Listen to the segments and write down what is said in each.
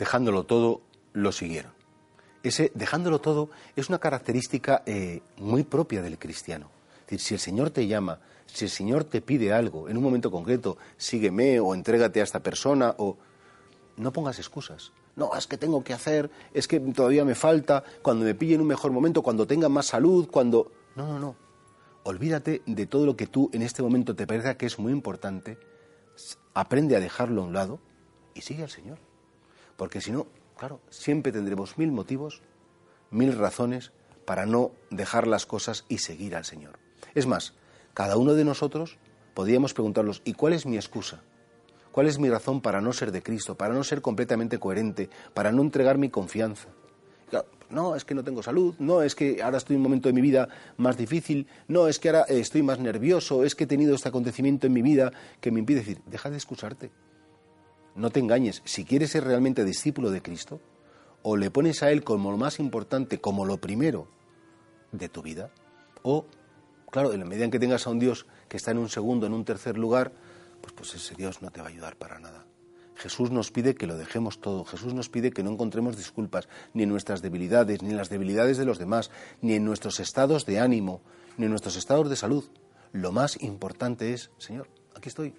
Dejándolo todo, lo siguieron. Ese dejándolo todo es una característica eh, muy propia del cristiano. Es decir, si el Señor te llama, si el Señor te pide algo en un momento concreto, sígueme o entrégate a esta persona o no pongas excusas. No, es que tengo que hacer, es que todavía me falta, cuando me pille en un mejor momento, cuando tenga más salud, cuando... No, no, no. Olvídate de todo lo que tú en este momento te parezca que es muy importante, aprende a dejarlo a un lado y sigue al Señor. Porque si no, claro, siempre tendremos mil motivos, mil razones para no dejar las cosas y seguir al Señor. Es más, cada uno de nosotros podríamos preguntarnos, ¿y cuál es mi excusa? ¿Cuál es mi razón para no ser de Cristo, para no ser completamente coherente, para no entregar mi confianza? no, es que no tengo salud, no, es que ahora estoy en un momento de mi vida más difícil, no, es que ahora estoy más nervioso, es que he tenido este acontecimiento en mi vida que me impide decir, deja de excusarte. No te engañes, si quieres ser realmente discípulo de Cristo, o le pones a Él como lo más importante, como lo primero de tu vida, o, claro, en la medida en que tengas a un Dios que está en un segundo, en un tercer lugar, pues, pues ese Dios no te va a ayudar para nada. Jesús nos pide que lo dejemos todo. Jesús nos pide que no encontremos disculpas ni en nuestras debilidades, ni en las debilidades de los demás, ni en nuestros estados de ánimo, ni en nuestros estados de salud. Lo más importante es, Señor, aquí estoy,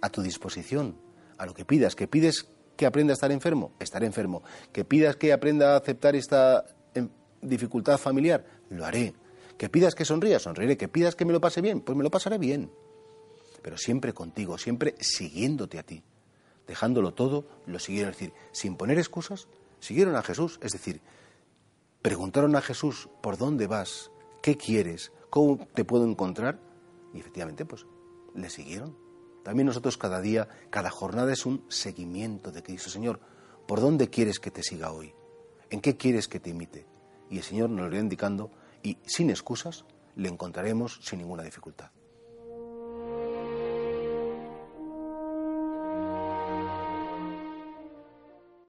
a tu disposición, a lo que pidas. Que pides que aprenda a estar enfermo, estaré enfermo. Que pidas que aprenda a aceptar esta em, dificultad familiar, lo haré. Que pidas que sonría, sonreiré. Que pidas que me lo pase bien, pues me lo pasaré bien. Pero siempre contigo, siempre siguiéndote a ti dejándolo todo, lo siguieron. Es decir, sin poner excusas, siguieron a Jesús. Es decir, preguntaron a Jesús, ¿por dónde vas? ¿Qué quieres? ¿Cómo te puedo encontrar? Y efectivamente, pues, le siguieron. También nosotros cada día, cada jornada es un seguimiento de Cristo. Señor, ¿por dónde quieres que te siga hoy? ¿En qué quieres que te imite? Y el Señor nos lo irá indicando y sin excusas le encontraremos sin ninguna dificultad.